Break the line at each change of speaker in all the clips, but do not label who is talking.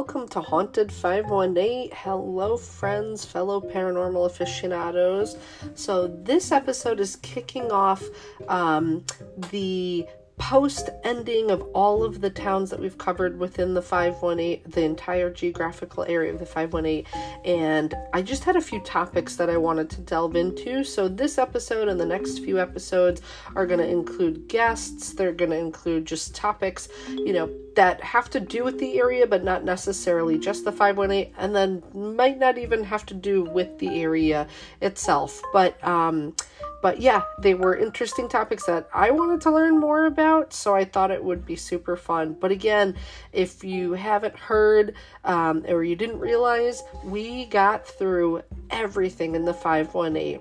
welcome to Haunted 518. Hello, friends, fellow paranormal aficionados. So, this episode is kicking off um, the post ending of all of the towns that we've covered within the 518, the entire geographical area of the 518. And I just had a few topics that I wanted to delve into. So, this episode and the next few episodes are going to include guests, they're going to include just topics, you know, that have to do with the area, but not necessarily just the 518, and then might not even have to do with the area itself. But, um, but yeah, they were interesting topics that I wanted to learn more about, so I thought it would be super fun. But again, if you haven't heard um, or you didn't realize, we got through everything in the 518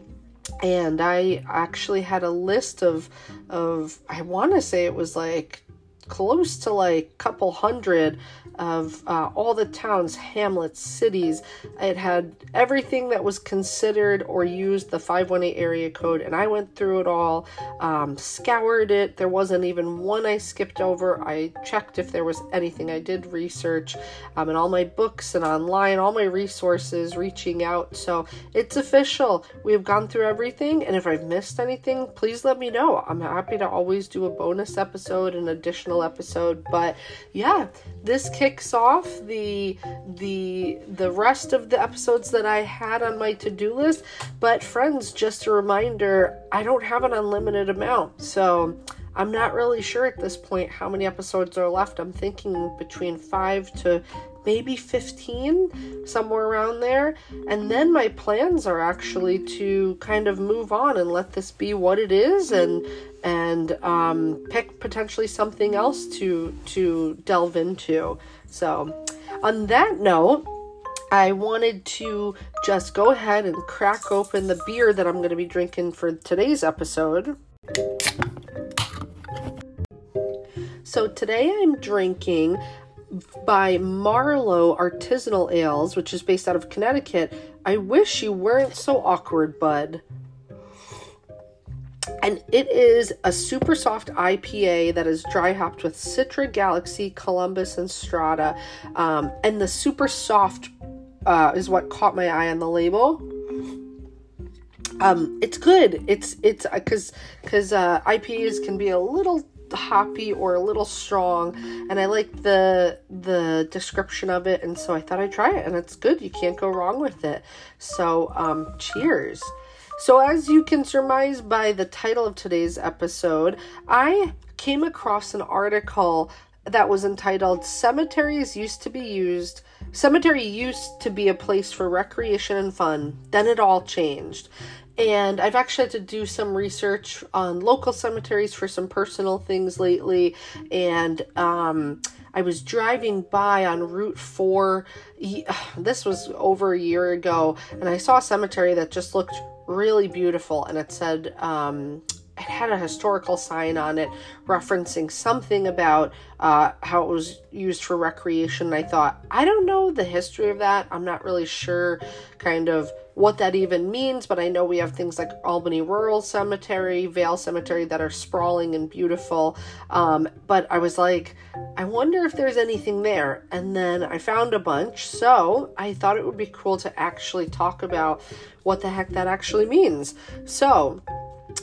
and I actually had a list of of I want to say it was like close to like couple hundred of uh, all the towns, hamlets, cities. It had everything that was considered or used the 518 area code, and I went through it all, um, scoured it. There wasn't even one I skipped over. I checked if there was anything. I did research um, in all my books and online, all my resources, reaching out. So it's official. We have gone through everything, and if I've missed anything, please let me know. I'm happy to always do a bonus episode, an additional episode. But yeah, this off the the the rest of the episodes that I had on my to-do list. But friends, just a reminder, I don't have an unlimited amount. So I'm not really sure at this point how many episodes are left. I'm thinking between 5 to maybe 15 somewhere around there and then my plans are actually to kind of move on and let this be what it is and and um, pick potentially something else to to delve into so on that note I wanted to just go ahead and crack open the beer that I'm going to be drinking for today's episode. So today I'm drinking by Marlowe Artisanal Ales, which is based out of Connecticut. I wish you weren't so awkward, bud. And it is a super soft IPA that is dry hopped with Citra, Galaxy, Columbus, and Strata. Um, and the super soft uh, is what caught my eye on the label. Um, it's good. It's it's because uh, because uh, IPAs can be a little hoppy or a little strong and I like the the description of it and so I thought I'd try it and it's good you can't go wrong with it so um cheers so as you can surmise by the title of today's episode I came across an article that was entitled cemeteries used to be used cemetery used to be a place for recreation and fun. Then it all changed and I've actually had to do some research on local cemeteries for some personal things lately. And um, I was driving by on Route 4. This was over a year ago. And I saw a cemetery that just looked really beautiful. And it said, um, it had a historical sign on it referencing something about uh, how it was used for recreation. I thought, I don't know the history of that. I'm not really sure, kind of what that even means, but I know we have things like Albany Rural Cemetery, Vale Cemetery that are sprawling and beautiful. Um, but I was like, I wonder if there's anything there. And then I found a bunch, so I thought it would be cool to actually talk about what the heck that actually means. So,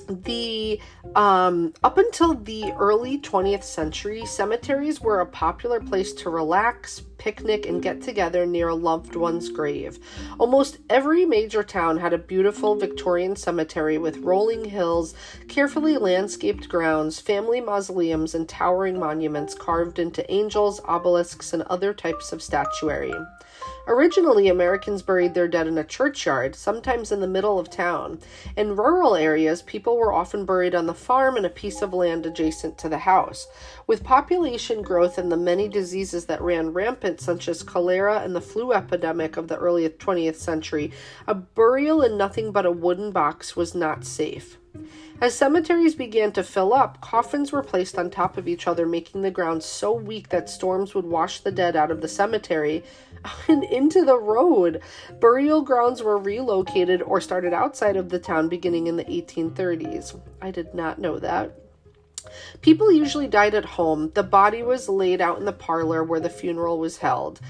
the um, up until the early 20th century, cemeteries were a popular place to relax, picnic, and get together near a loved one's grave. Almost every major town had a beautiful Victorian cemetery with rolling hills, carefully landscaped grounds, family mausoleums, and towering monuments carved into angels, obelisks, and other types of statuary. Originally, Americans buried their dead in a churchyard, sometimes in the middle of town. In rural areas, people were often buried on the farm in a piece of land adjacent to the house. With population growth and the many diseases that ran rampant, such as cholera and the flu epidemic of the early 20th century, a burial in nothing but a wooden box was not safe. As cemeteries began to fill up, coffins were placed on top of each other, making the ground so weak that storms would wash the dead out of the cemetery and into the road. Burial grounds were relocated or started outside of the town beginning in the 1830s. I did not know that. People usually died at home. The body was laid out in the parlor where the funeral was held.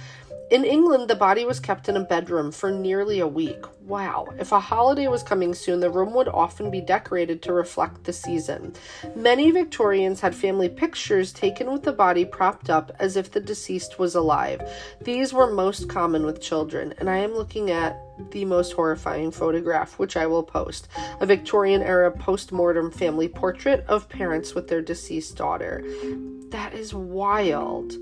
In England, the body was kept in a bedroom for nearly a week. Wow. If a holiday was coming soon, the room would often be decorated to reflect the season. Many Victorians had family pictures taken with the body propped up as if the deceased was alive. These were most common with children, and I am looking at the most horrifying photograph, which I will post a Victorian era post mortem family portrait of parents with their deceased daughter. That is wild.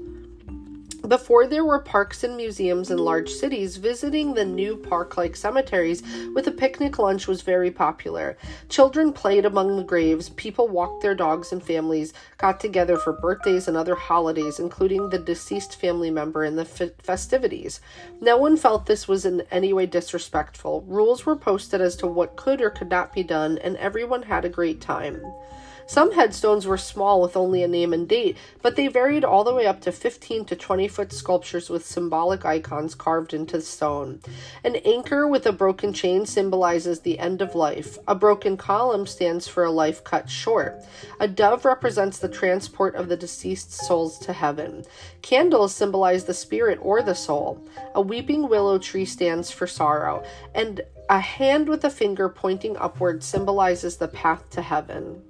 Before there were parks and museums in large cities, visiting the new park like cemeteries with a picnic lunch was very popular. Children played among the graves, people walked their dogs and families, got together for birthdays and other holidays, including the deceased family member in the f- festivities. No one felt this was in any way disrespectful. Rules were posted as to what could or could not be done, and everyone had a great time. Some headstones were small with only a name and date, but they varied all the way up to 15 to 20 foot sculptures with symbolic icons carved into stone. An anchor with a broken chain symbolizes the end of life. A broken column stands for a life cut short. A dove represents the transport of the deceased souls to heaven. Candles symbolize the spirit or the soul. A weeping willow tree stands for sorrow, and a hand with a finger pointing upward symbolizes the path to heaven.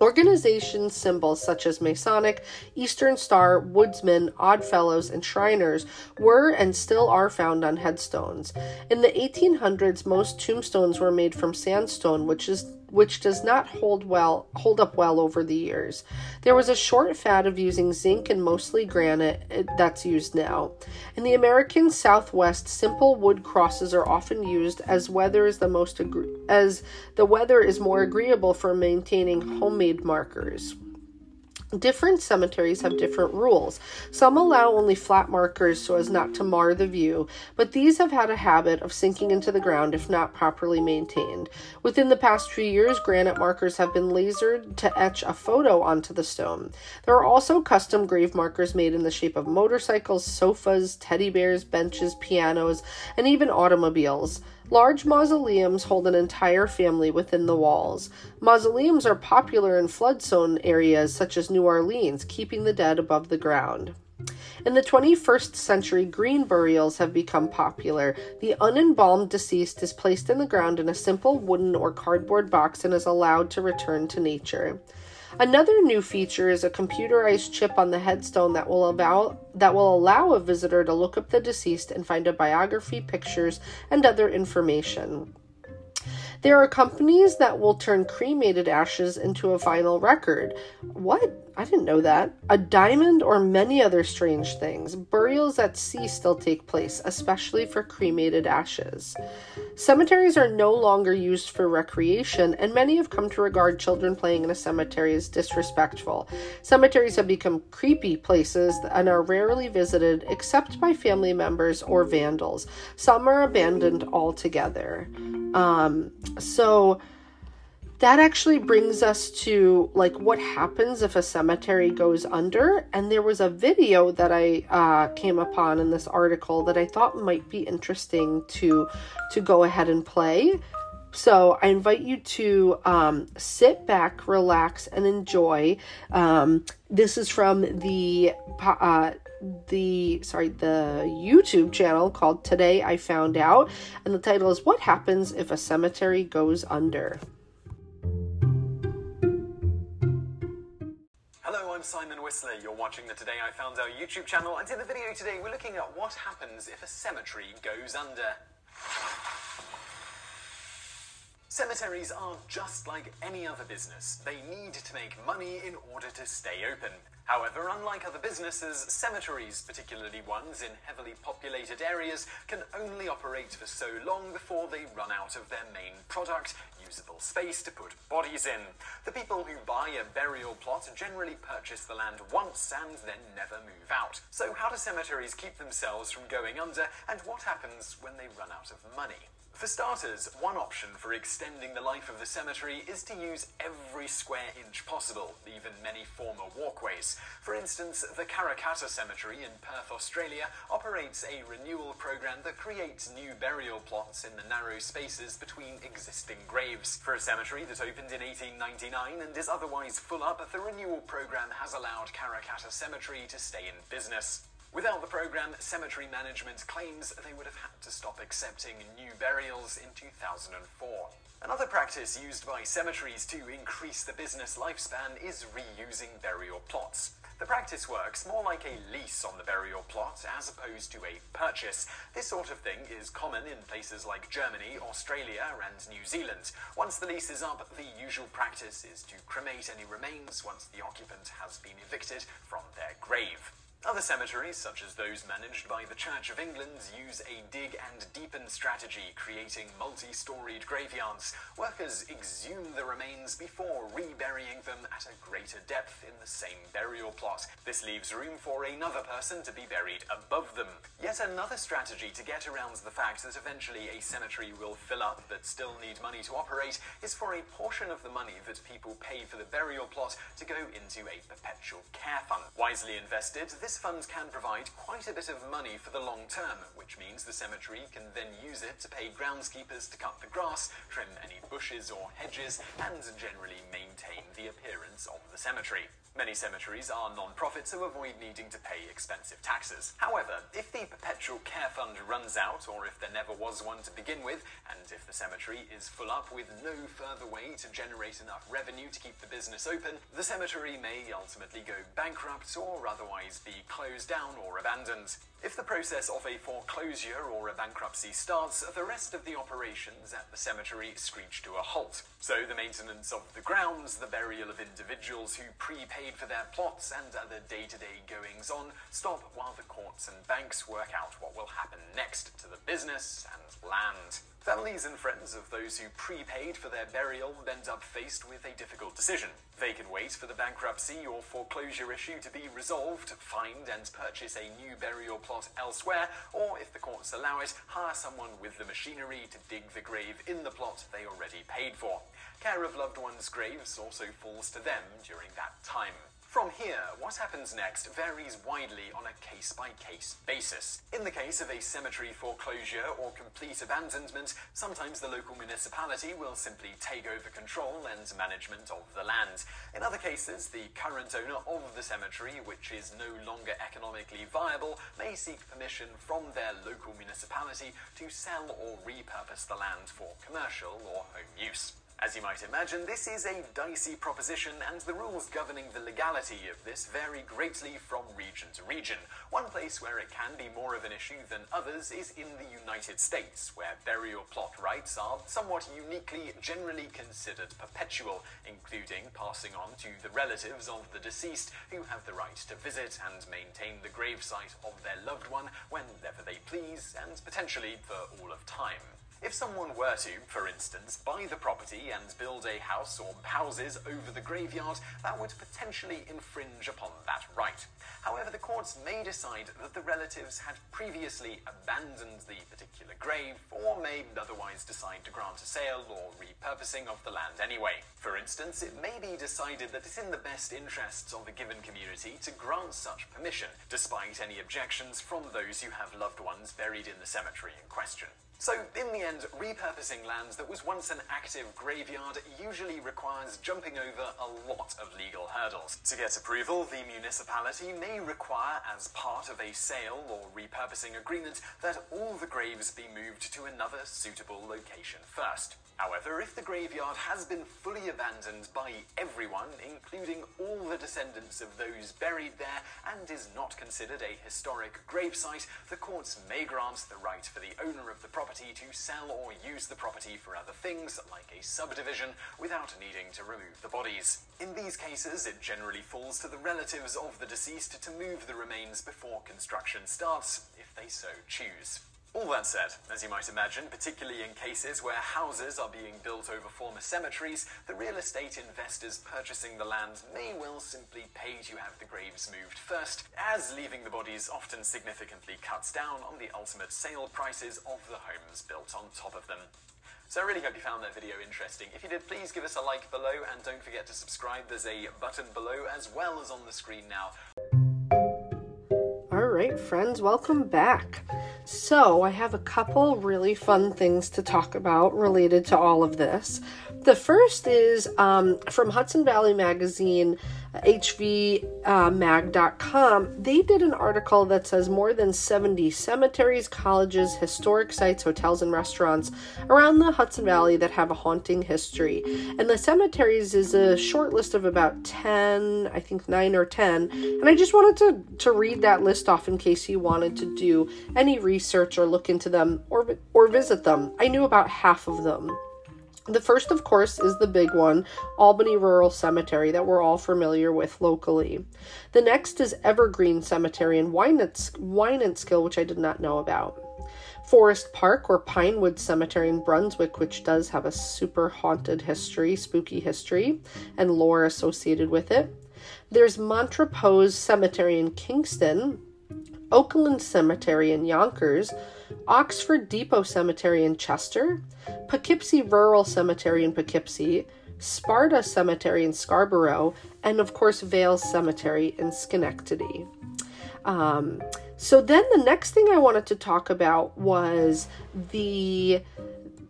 Organization symbols such as Masonic, Eastern Star, Woodsman, Oddfellows, and Shriners were and still are found on headstones. In the 1800s, most tombstones were made from sandstone, which is which does not hold well hold up well over the years. There was a short fad of using zinc and mostly granite eh, that's used now. In the American Southwest, simple wood crosses are often used as weather is the most agree- as the weather is more agreeable for maintaining homemade markers. Different cemeteries have different rules. Some allow only flat markers so as not to mar the view, but these have had a habit of sinking into the ground if not properly maintained. Within the past few years, granite markers have been lasered to etch a photo onto the stone. There are also custom grave markers made in the shape of motorcycles, sofas, teddy bears, benches, pianos, and even automobiles. Large mausoleums hold an entire family within the walls. Mausoleums are popular in flood zone areas such as New Orleans, keeping the dead above the ground. In the 21st century, green burials have become popular. The unembalmed deceased is placed in the ground in a simple wooden or cardboard box and is allowed to return to nature. Another new feature is a computerized chip on the headstone that will allow that will allow a visitor to look up the deceased and find a biography, pictures, and other information. There are companies that will turn cremated ashes into a vinyl record. What? I didn't know that. A diamond or many other strange things. Burials at sea still take place, especially for cremated ashes. Cemeteries are no longer used for recreation, and many have come to regard children playing in a cemetery as disrespectful. Cemeteries have become creepy places and are rarely visited except by family members or vandals. Some are abandoned altogether. Um, so that actually brings us to like what happens if a cemetery goes under. And there was a video that i uh, came upon in this article that i thought might be interesting to to go ahead and play. So i invite you to um, sit back relax and enjoy. Um, this is from the uh, the sorry the YouTube channel called Today I Found Out. And the title is What Happens If a Cemetery Goes Under.
Simon Whistler. You're watching the Today I Found Out YouTube channel and in the video today we're looking at what happens if a cemetery goes under. Cemeteries are just like any other business. They need to make money in order to stay open. However, unlike other businesses, cemeteries, particularly ones in heavily populated areas, can only operate for so long before they run out of their main product, usable space to put bodies in. The people who buy a burial plot generally purchase the land once and then never move out. So how do cemeteries keep themselves from going under, and what happens when they run out of money? For starters, one option for extending the life of the cemetery is to use every square inch possible, even many former walkways. For instance, the Karrakatta Cemetery in Perth, Australia operates a renewal program that creates new burial plots in the narrow spaces between existing graves. For a cemetery that opened in 1899 and is otherwise full up, the renewal program has allowed Karrakatta Cemetery to stay in business. Without the program, cemetery management claims they would have had to stop accepting new burials in 2004. Another practice used by cemeteries to increase the business lifespan is reusing burial plots. The practice works more like a lease on the burial plot as opposed to a purchase. This sort of thing is common in places like Germany, Australia, and New Zealand. Once the lease is up, the usual practice is to cremate any remains once the occupant has been evicted from their grave. Other cemeteries, such as those managed by the Church of England, use a dig and deepen strategy, creating multi storied graveyards. Workers exhume the remains before reburying them at a greater depth in the same burial plot. This leaves room for another person to be buried above them. Yet another strategy to get around the fact that eventually a cemetery will fill up but still need money to operate is for a portion of the money that people pay for the burial plot to go into a perpetual care fund. Wisely invested, this these funds can provide quite a bit of money for the long term, which means the cemetery can then use it to pay groundskeepers to cut the grass, trim any bushes or hedges, and generally maintain the appearance of the cemetery. Many cemeteries are non-profit, so avoid needing to pay expensive taxes. However, if the perpetual care fund runs out, or if there never was one to begin with, and if the cemetery is full up with no further way to generate enough revenue to keep the business open, the cemetery may ultimately go bankrupt or otherwise be closed down or abandoned. If the process of a foreclosure or a bankruptcy starts, the rest of the operations at the cemetery screech to a halt. So the maintenance of the grounds, the burial of individuals who prepaid for their plots, and other day-to-day goings on stop while the courts and banks work out what will happen next to the business and land. Families and friends of those who prepaid for their burial end up faced with a difficult decision. They can wait for the bankruptcy or foreclosure issue to be resolved, find and purchase a new burial plot elsewhere, or if the courts allow it, hire someone with the machinery to dig the grave in the plot they already paid for. Care of loved ones' graves also falls to them during that time. From here, what happens next varies widely on a case by case basis. In the case of a cemetery foreclosure or complete abandonment, sometimes the local municipality will simply take over control and management of the land. In other cases, the current owner of the cemetery, which is no longer economically viable, may seek permission from their local municipality to sell or repurpose the land for commercial or home use. As you might imagine, this is a dicey proposition, and the rules governing the legality of this vary greatly from region to region. One place where it can be more of an issue than others is in the United States, where burial plot rights are somewhat uniquely generally considered perpetual, including passing on to the relatives of the deceased who have the right to visit and maintain the gravesite of their loved one whenever they please, and potentially for all of time. If someone were to, for instance, buy the property and build a house or houses over the graveyard, that would potentially infringe upon that right. However, the courts may decide that the relatives had previously abandoned the particular grave, or may otherwise decide to grant a sale or repurposing of the land anyway. For instance, it may be decided that it's in the best interests of a given community to grant such permission, despite any objections from those who have loved ones buried in the cemetery in question. So, in the end, repurposing land that was once an active graveyard usually requires jumping over a lot of legal hurdles. To get approval, the municipality may require, as part of a sale or repurposing agreement, that all the graves be moved to another suitable location first. However, if the graveyard has been fully abandoned by everyone, including all the descendants of those buried there, and is not considered a historic gravesite, the courts may grant the right for the owner of the property to sell or use the property for other things, like a subdivision, without needing to remove the bodies. In these cases, it generally falls to the relatives of the deceased to move the remains before construction starts, if they so choose. All that said, as you might imagine, particularly in cases where houses are being built over former cemeteries, the real estate investors purchasing the land may well simply pay to have the graves moved first, as leaving the bodies often significantly cuts down on the ultimate sale prices of the homes built on top of them. So I really hope you found that video interesting. If you did, please give us a like below and don't forget to subscribe. There's a button below as well as on the screen now.
Alright friends, welcome back. So, I have a couple really fun things to talk about related to all of this. The first is um, from Hudson Valley Magazine, hvmag.com. They did an article that says more than 70 cemeteries, colleges, historic sites, hotels, and restaurants around the Hudson Valley that have a haunting history. And the cemeteries is a short list of about 10, I think 9 or 10. And I just wanted to, to read that list off in case you wanted to do any research or look into them or, or visit them. I knew about half of them. The first, of course, is the big one, Albany Rural Cemetery, that we're all familiar with locally. The next is Evergreen Cemetery in Wynantskill, which I did not know about. Forest Park or Pinewood Cemetery in Brunswick, which does have a super haunted history, spooky history, and lore associated with it. There's Montrepose Cemetery in Kingston, Oakland Cemetery in Yonkers, Oxford Depot Cemetery in Chester, Poughkeepsie Rural Cemetery in Poughkeepsie, Sparta Cemetery in Scarborough, and of course Vale Cemetery in Schenectady. Um, so then the next thing I wanted to talk about was the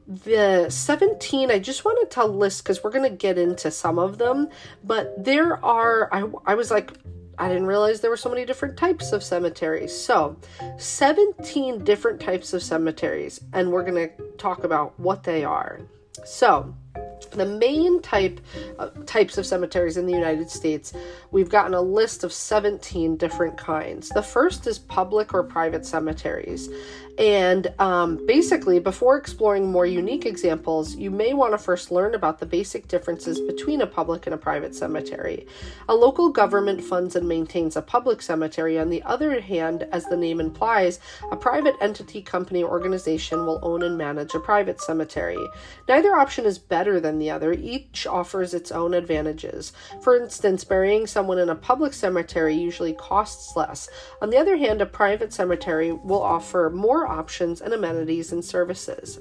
the 17 i just wanted to list because we're going to get into some of them but there are I, I was like I didn't realize there were so many different types of cemeteries. So, 17 different types of cemeteries, and we're going to talk about what they are. So, the main type uh, types of cemeteries in the United States, we've gotten a list of 17 different kinds. The first is public or private cemeteries. And um, basically, before exploring more unique examples, you may want to first learn about the basic differences between a public and a private cemetery. A local government funds and maintains a public cemetery. On the other hand, as the name implies, a private entity, company, organization will own and manage a private cemetery. Neither option is better than the other, each offers its own advantages. For instance, burying someone in a public cemetery usually costs less. On the other hand, a private cemetery will offer options and amenities and services.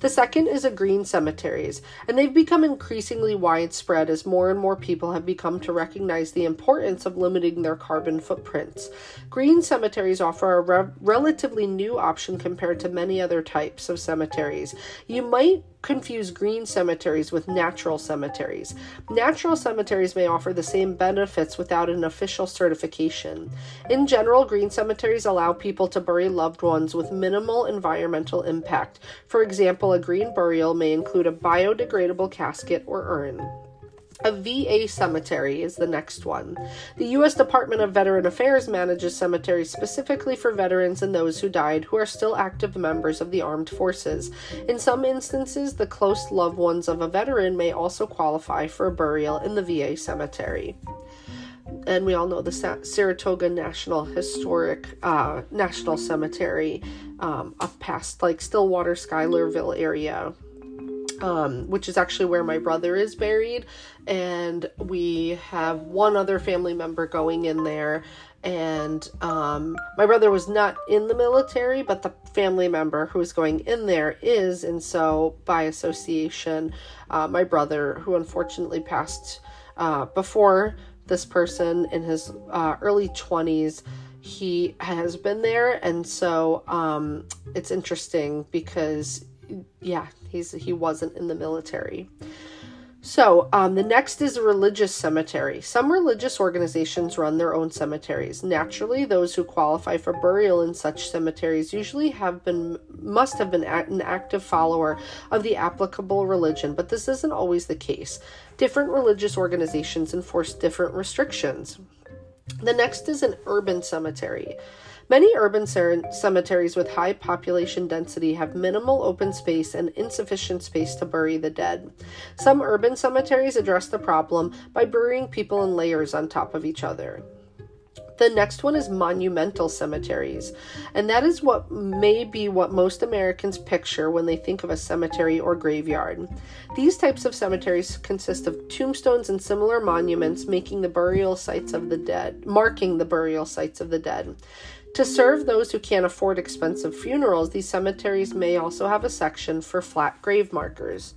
The second is a green cemeteries, and they've become increasingly widespread as more and more people have become to recognize the importance of limiting their carbon footprints. Green cemeteries offer a re- relatively new option compared to many other types of cemeteries. You might confuse green cemeteries with natural cemeteries. Natural cemeteries may offer the same benefits without an official certification. In general, green cemeteries allow people to bury loved ones with minimal environmental impact. For example, a green burial may include a biodegradable casket or urn. A VA cemetery is the next one. The U.S. Department of Veteran Affairs manages cemeteries specifically for veterans and those who died who are still active members of the armed forces. In some instances, the close loved ones of a veteran may also qualify for a burial in the VA cemetery. And we all know the Saratoga National Historic uh, National Cemetery um, up past like Stillwater, Schuylerville area um, which is actually where my brother is buried. And we have one other family member going in there. And um, my brother was not in the military, but the family member who is going in there is. And so, by association, uh, my brother, who unfortunately passed uh, before this person in his uh, early 20s, he has been there. And so um, it's interesting because yeah, he's he wasn't in the military. So, um, the next is a religious cemetery. Some religious organizations run their own cemeteries. Naturally, those who qualify for burial in such cemeteries usually have been must have been an active follower of the applicable religion, but this isn't always the case. Different religious organizations enforce different restrictions. The next is an urban cemetery. Many urban cemeteries with high population density have minimal open space and insufficient space to bury the dead. Some urban cemeteries address the problem by burying people in layers on top of each other. The next one is monumental cemeteries, and that is what may be what most Americans picture when they think of a cemetery or graveyard. These types of cemeteries consist of tombstones and similar monuments making the burial sites of the dead, marking the burial sites of the dead. To serve those who can't afford expensive funerals, these cemeteries may also have a section for flat grave markers.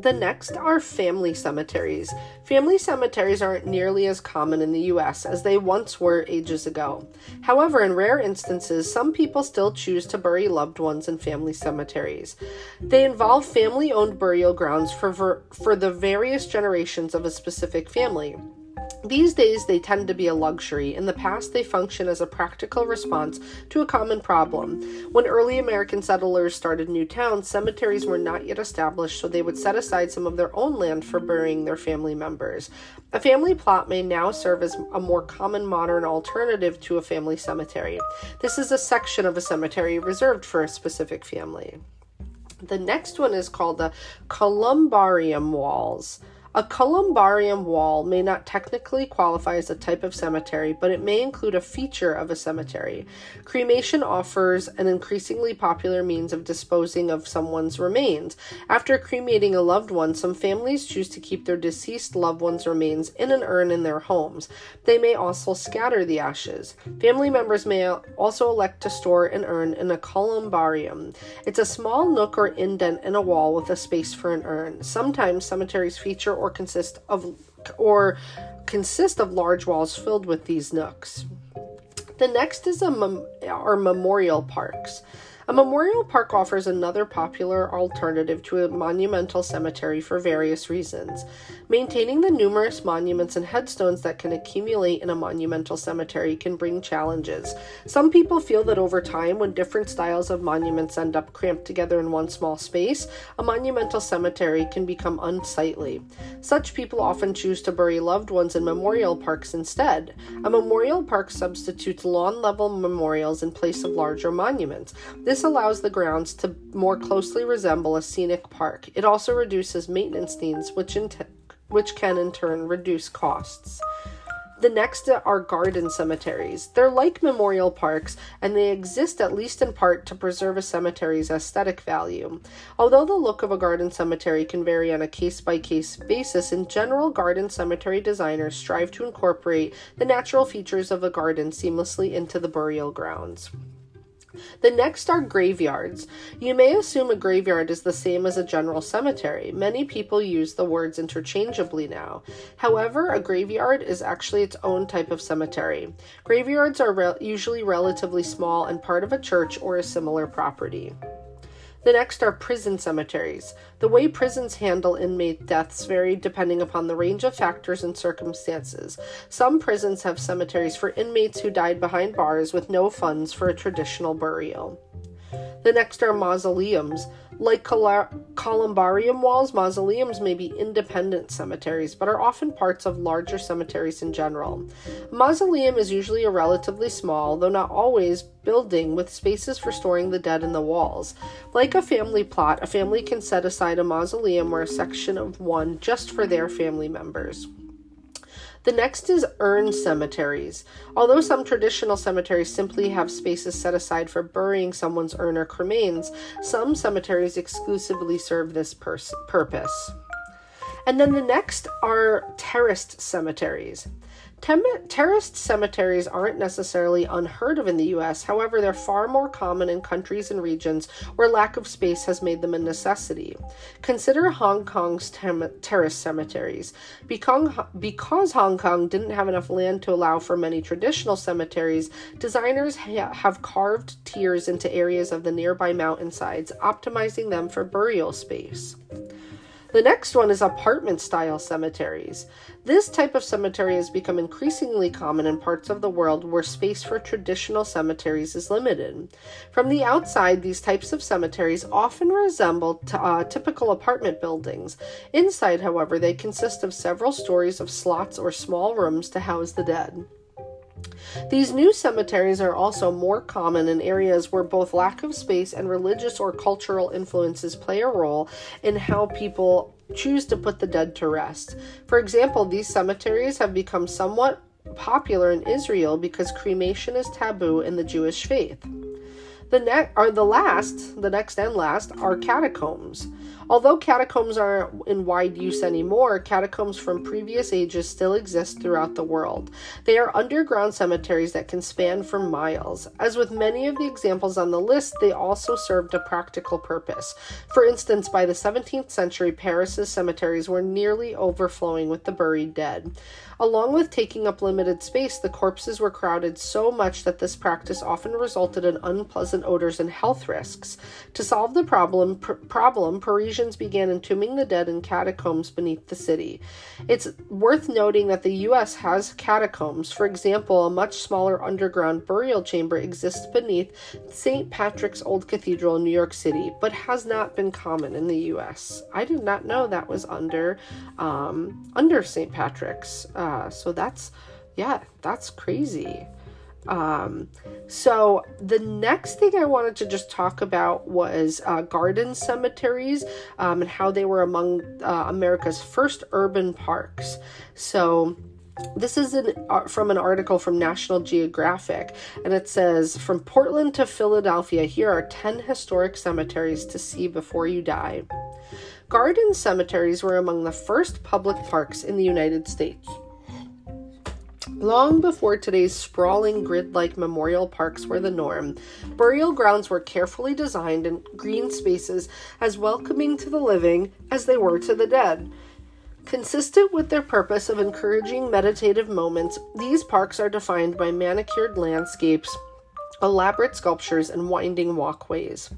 The next are family cemeteries. Family cemeteries aren't nearly as common in the US as they once were ages ago. However, in rare instances, some people still choose to bury loved ones in family cemeteries. They involve family owned burial grounds for, for the various generations of a specific family. These days, they tend to be a luxury. In the past, they function as a practical response to a common problem. When early American settlers started new towns, cemeteries were not yet established, so they would set aside some of their own land for burying their family members. A family plot may now serve as a more common modern alternative to a family cemetery. This is a section of a cemetery reserved for a specific family. The next one is called the columbarium walls. A columbarium wall may not technically qualify as a type of cemetery, but it may include a feature of a cemetery. Cremation offers an increasingly popular means of disposing of someone's remains. After cremating a loved one, some families choose to keep their deceased loved one's remains in an urn in their homes. They may also scatter the ashes. Family members may also elect to store an urn in a columbarium. It's a small nook or indent in a wall with a space for an urn. Sometimes cemeteries feature or consist of or consist of large walls filled with these nooks. The next is a mem- are memorial parks. A memorial park offers another popular alternative to a monumental cemetery for various reasons. Maintaining the numerous monuments and headstones that can accumulate in a monumental cemetery can bring challenges. Some people feel that over time, when different styles of monuments end up cramped together in one small space, a monumental cemetery can become unsightly. Such people often choose to bury loved ones in memorial parks instead. A memorial park substitutes lawn level memorials in place of larger monuments. This allows the grounds to more closely resemble a scenic park. It also reduces maintenance needs, which, in t- which can in turn reduce costs. The next are garden cemeteries. They're like memorial parks, and they exist at least in part to preserve a cemetery's aesthetic value. Although the look of a garden cemetery can vary on a case by case basis, in general, garden cemetery designers strive to incorporate the natural features of a garden seamlessly into the burial grounds. The next are graveyards. You may assume a graveyard is the same as a general cemetery. Many people use the words interchangeably now. However, a graveyard is actually its own type of cemetery. Graveyards are re- usually relatively small and part of a church or a similar property. The next are prison cemeteries. The way prisons handle inmate deaths vary depending upon the range of factors and circumstances. Some prisons have cemeteries for inmates who died behind bars with no funds for a traditional burial. The next are mausoleums. Like columbarium walls, mausoleums may be independent cemeteries, but are often parts of larger cemeteries in general. A mausoleum is usually a relatively small, though not always, building with spaces for storing the dead in the walls. Like a family plot, a family can set aside a mausoleum or a section of one just for their family members. The next is urn cemeteries. Although some traditional cemeteries simply have spaces set aside for burying someone's urn or cremains, some cemeteries exclusively serve this pers- purpose. And then the next are terraced cemeteries. Tem- terraced cemeteries aren't necessarily unheard of in the US, however, they're far more common in countries and regions where lack of space has made them a necessity. Consider Hong Kong's tem- cemeteries. Because, because Hong Kong didn't have enough land to allow for many traditional cemeteries, designers ha- have carved tiers into areas of the nearby mountainsides, optimizing them for burial space. The next one is apartment style cemeteries. This type of cemetery has become increasingly common in parts of the world where space for traditional cemeteries is limited. From the outside, these types of cemeteries often resemble t- uh, typical apartment buildings. Inside, however, they consist of several stories of slots or small rooms to house the dead. These new cemeteries are also more common in areas where both lack of space and religious or cultural influences play a role in how people choose to put the dead to rest. For example, these cemeteries have become somewhat popular in Israel because cremation is taboo in the Jewish faith. The next are the last, the next and last are catacombs. Although catacombs aren't in wide use anymore, catacombs from previous ages still exist throughout the world. They are underground cemeteries that can span for miles. As with many of the examples on the list, they also served a practical purpose. For instance, by the 17th century, Paris's cemeteries were nearly overflowing with the buried dead. Along with taking up limited space, the corpses were crowded so much that this practice often resulted in unpleasant odors and health risks. To solve the problem, pr- problem, Parisians began entombing the dead in catacombs beneath the city. It's worth noting that the US has catacombs. For example, a much smaller underground burial chamber exists beneath St. Patrick's Old Cathedral in New York City, but has not been common in the US. I did not know that was under um, under St. Patrick's. Uh, uh, so that's, yeah, that's crazy. Um, so the next thing I wanted to just talk about was uh, garden cemeteries um, and how they were among uh, America's first urban parks. So this is an, uh, from an article from National Geographic, and it says From Portland to Philadelphia, here are 10 historic cemeteries to see before you die. Garden cemeteries were among the first public parks in the United States. Long before today's sprawling grid like memorial parks were the norm, burial grounds were carefully designed in green spaces as welcoming to the living as they were to the dead. Consistent with their purpose of encouraging meditative moments, these parks are defined by manicured landscapes elaborate sculptures and winding walkways.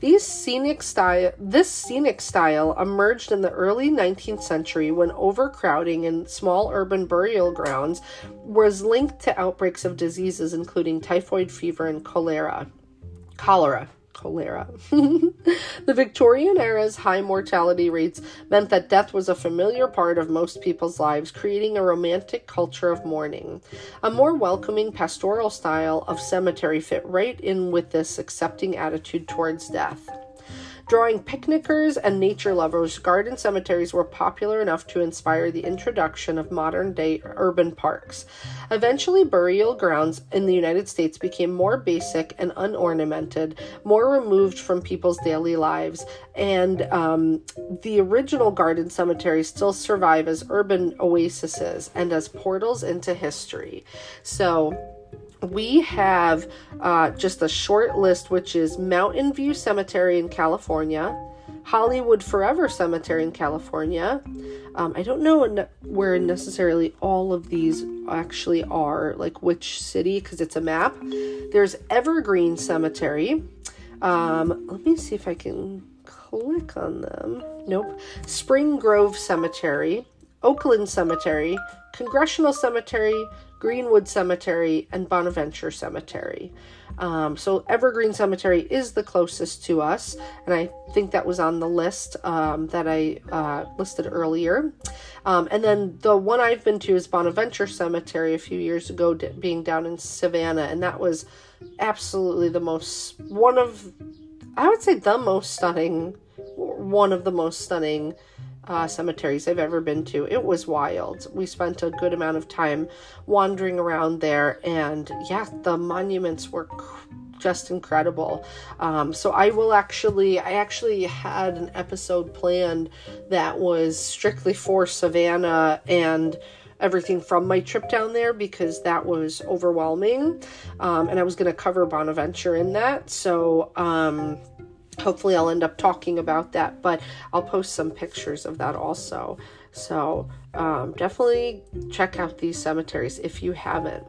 These scenic style, this scenic style emerged in the early 19th century when overcrowding in small urban burial grounds was linked to outbreaks of diseases including typhoid fever and cholera. Cholera cholera. the Victorian era's high mortality rates meant that death was a familiar part of most people's lives, creating a romantic culture of mourning. A more welcoming pastoral style of cemetery fit right in with this accepting attitude towards death. Drawing picnickers and nature lovers, garden cemeteries were popular enough to inspire the introduction of modern day urban parks. Eventually, burial grounds in the United States became more basic and unornamented, more removed from people's daily lives, and um, the original garden cemeteries still survive as urban oases and as portals into history. So, we have uh, just a short list, which is Mountain View Cemetery in California, Hollywood Forever Cemetery in California. Um, I don't know where necessarily all of these actually are, like which city, because it's a map. There's Evergreen Cemetery. Um, let me see if I can click on them. Nope. Spring Grove Cemetery, Oakland Cemetery, Congressional Cemetery, Greenwood Cemetery, and Bonaventure Cemetery. Um, so Evergreen Cemetery is the closest to us, and I think that was on the list um, that I uh, listed earlier. Um, and then the one I've been to is Bonaventure Cemetery a few years ago, d- being down in Savannah, and that was absolutely the most one of, I would say, the most stunning, one of the most stunning uh, cemeteries I've ever been to. It was wild. We spent a good amount of time wandering around there, and yeah, the monuments were just incredible. Um, so I will actually, I actually had an episode planned that was strictly for Savannah and everything from my trip down there because that was overwhelming. Um, and I was going to cover Bonaventure in that. So, um, hopefully I'll end up talking about that, but I'll post some pictures of that also. So um, definitely check out these cemeteries if you haven't.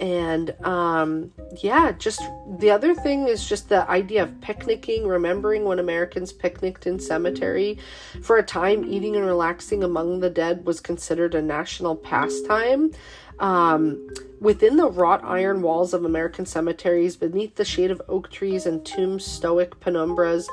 And um, yeah, just the other thing is just the idea of picnicking, remembering when Americans picnicked in cemetery. For a time, eating and relaxing among the dead was considered a national pastime. Um, within the wrought iron walls of American cemeteries, beneath the shade of oak trees and tomb stoic penumbras,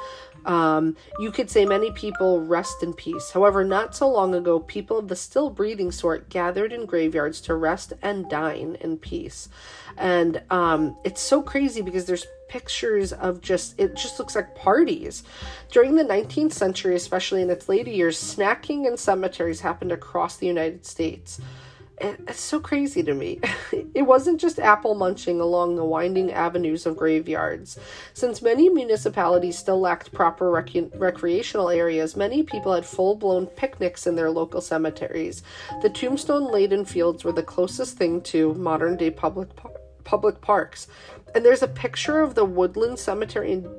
um, you could say many people rest in peace. However, not so long ago, people of the still breathing sort gathered in graveyards to rest and dine in peace. And um, it's so crazy because there's pictures of just, it just looks like parties. During the 19th century, especially in its later years, snacking in cemeteries happened across the United States it's so crazy to me. it wasn't just apple munching along the winding avenues of graveyards. Since many municipalities still lacked proper rec- recreational areas, many people had full blown picnics in their local cemeteries. The tombstone laden fields were the closest thing to modern day public, par- public parks. And there's a picture of the Woodland Cemetery in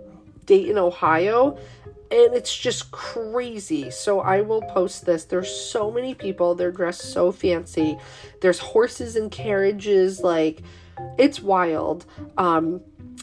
Dayton, Ohio, and it's just crazy. So I will post this. There's so many people, they're dressed so fancy. There's horses and carriages, like it's wild. Um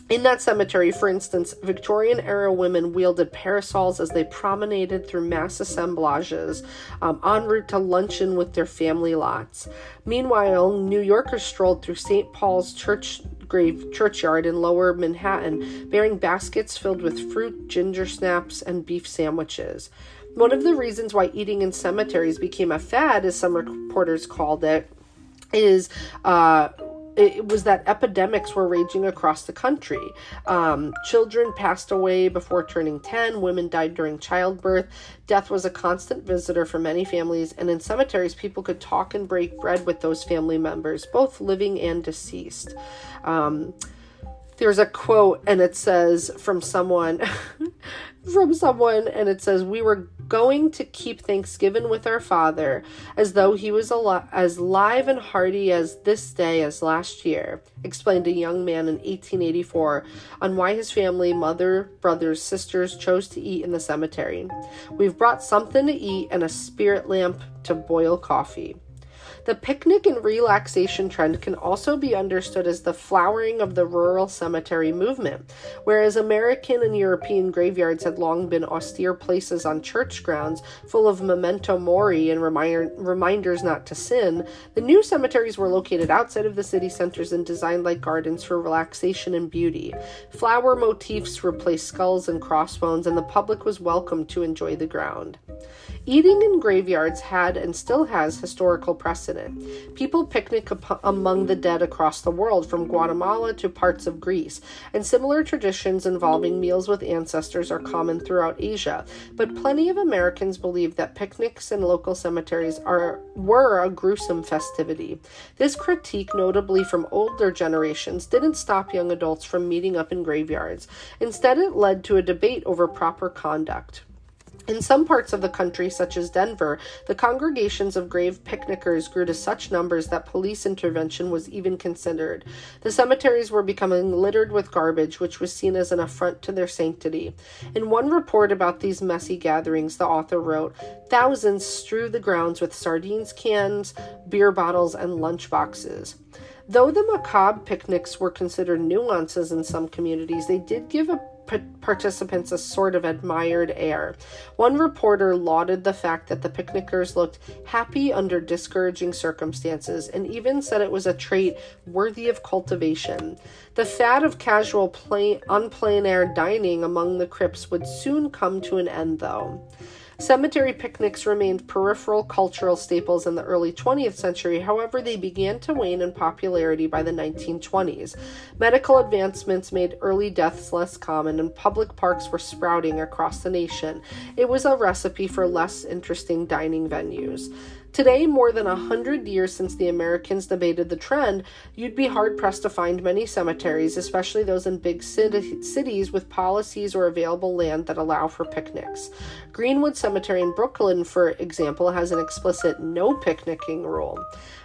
in that cemetery, for instance, Victorian era women wielded parasols as they promenaded through mass assemblages um, en route to luncheon with their family lots. Meanwhile, New Yorkers strolled through St. Paul's Church Grave Churchyard in lower Manhattan, bearing baskets filled with fruit, ginger snaps, and beef sandwiches. One of the reasons why eating in cemeteries became a fad, as some reporters called it, is uh, it was that epidemics were raging across the country. Um, children passed away before turning 10, women died during childbirth. Death was a constant visitor for many families, and in cemeteries, people could talk and break bread with those family members, both living and deceased. Um, there's a quote, and it says from someone from someone and it says we were going to keep Thanksgiving with our father as though he was al- as live and hearty as this day as last year, explained a young man in 1884 on why his family, mother, brothers, sisters chose to eat in the cemetery. We've brought something to eat and a spirit lamp to boil coffee. The picnic and relaxation trend can also be understood as the flowering of the rural cemetery movement. Whereas American and European graveyards had long been austere places on church grounds full of memento mori and reminder, reminders not to sin, the new cemeteries were located outside of the city centers and designed like gardens for relaxation and beauty. Flower motifs replaced skulls and crossbones, and the public was welcome to enjoy the ground. Eating in graveyards had and still has historical precedent. People picnic ap- among the dead across the world, from Guatemala to parts of Greece, and similar traditions involving meals with ancestors are common throughout Asia. But plenty of Americans believe that picnics in local cemeteries are were a gruesome festivity. This critique, notably from older generations, didn't stop young adults from meeting up in graveyards. Instead, it led to a debate over proper conduct. In some parts of the country, such as Denver, the congregations of grave picnickers grew to such numbers that police intervention was even considered. The cemeteries were becoming littered with garbage, which was seen as an affront to their sanctity. In one report about these messy gatherings, the author wrote Thousands strew the grounds with sardines cans, beer bottles, and lunch boxes. Though the macabre picnics were considered nuances in some communities, they did give a participants a sort of admired air. One reporter lauded the fact that the picnickers looked happy under discouraging circumstances and even said it was a trait worthy of cultivation. The fad of casual plain, air dining among the crypts would soon come to an end, though. Cemetery picnics remained peripheral cultural staples in the early 20th century, however, they began to wane in popularity by the 1920s. Medical advancements made early deaths less common, and public parks were sprouting across the nation. It was a recipe for less interesting dining venues. Today, more than a hundred years since the Americans debated the trend, you'd be hard pressed to find many cemeteries, especially those in big cities with policies or available land that allow for picnics. Greenwood Cemetery in Brooklyn, for example, has an explicit no picnicking rule.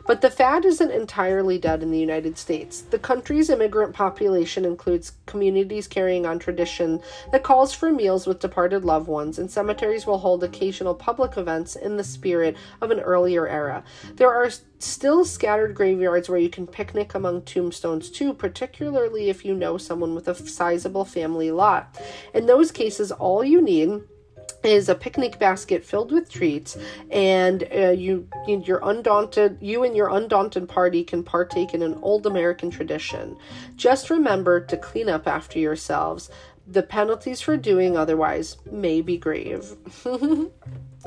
But the fad isn't entirely dead in the United States. The country's immigrant population includes communities carrying on tradition that calls for meals with departed loved ones, and cemeteries will hold occasional public events in the spirit of an earlier era. There are still scattered graveyards where you can picnic among tombstones too, particularly if you know someone with a sizable family lot. In those cases, all you need is a picnic basket filled with treats and uh, you your undaunted you and your undaunted party can partake in an old american tradition. Just remember to clean up after yourselves. The penalties for doing otherwise may be grave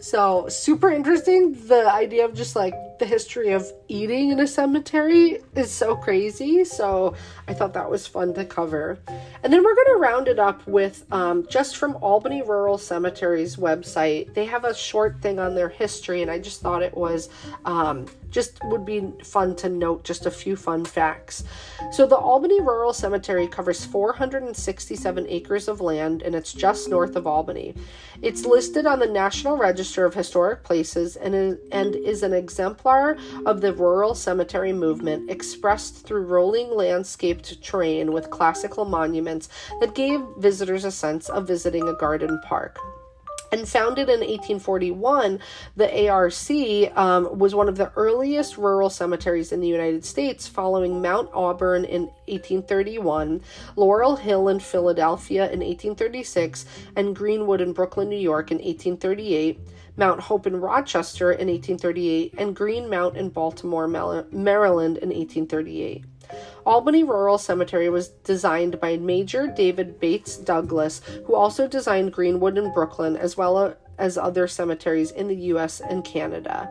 So, super interesting. The idea of just like the history of eating in a cemetery is so crazy. So, I thought that was fun to cover. And then we're going to round it up with um, just from Albany Rural Cemetery's website. They have a short thing on their history, and I just thought it was um, just would be fun to note just a few fun facts. So, the Albany Rural Cemetery covers 467 acres of land and it's just north of Albany. It's listed on the National Register of Historic Places and is, and is an exemplar of the rural cemetery movement expressed through rolling landscaped terrain with classical monuments that gave visitors a sense of visiting a garden park and founded in 1841, the ARC um, was one of the earliest rural cemeteries in the United States, following Mount Auburn in 1831, Laurel Hill in Philadelphia in 1836, and Greenwood in Brooklyn, New York in 1838. Mount Hope in Rochester in 1838, and Green Mount in Baltimore, Maryland in 1838. Albany Rural Cemetery was designed by Major David Bates Douglass, who also designed Greenwood in Brooklyn, as well as other cemeteries in the US and Canada.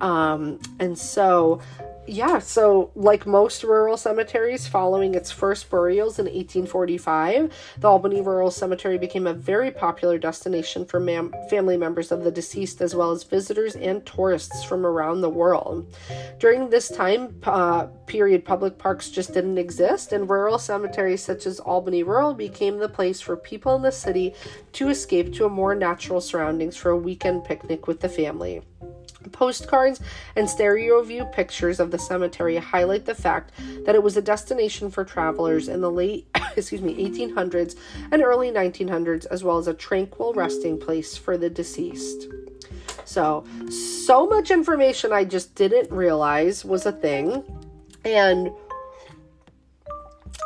Um, and so yeah, so like most rural cemeteries, following its first burials in 1845, the Albany Rural Cemetery became a very popular destination for mam- family members of the deceased, as well as visitors and tourists from around the world. During this time uh, period, public parks just didn't exist, and rural cemeteries such as Albany Rural became the place for people in the city to escape to a more natural surroundings for a weekend picnic with the family. Postcards and stereo view pictures of the cemetery highlight the fact that it was a destination for travelers in the late, excuse me, 1800s and early 1900s, as well as a tranquil resting place for the deceased. So, so much information I just didn't realize was a thing. And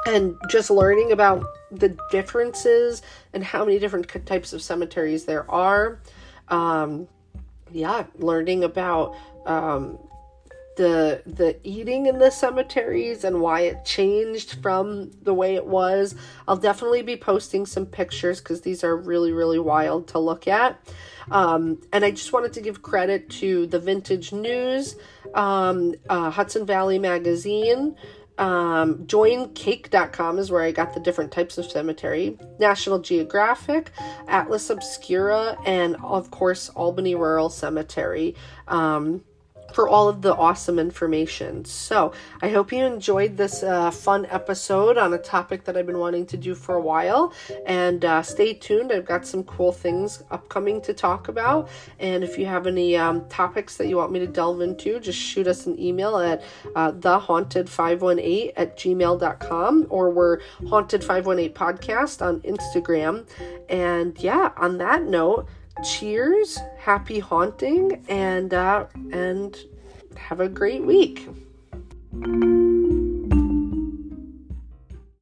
and just learning about the differences and how many different types of cemeteries there are. Um, yeah, learning about um, the the eating in the cemeteries and why it changed from the way it was. I'll definitely be posting some pictures because these are really really wild to look at. Um, and I just wanted to give credit to the Vintage News, um, uh, Hudson Valley Magazine. Um, joincake.com is where I got the different types of cemetery. National Geographic, Atlas Obscura, and of course, Albany Rural Cemetery. Um, for all of the awesome information. So, I hope you enjoyed this uh, fun episode on a topic that I've been wanting to do for a while. And uh, stay tuned, I've got some cool things upcoming to talk about. And if you have any um, topics that you want me to delve into, just shoot us an email at uh, thehaunted518 at gmail.com or we're haunted518 podcast on Instagram. And yeah, on that note, cheers, happy haunting, and uh, and have a great week.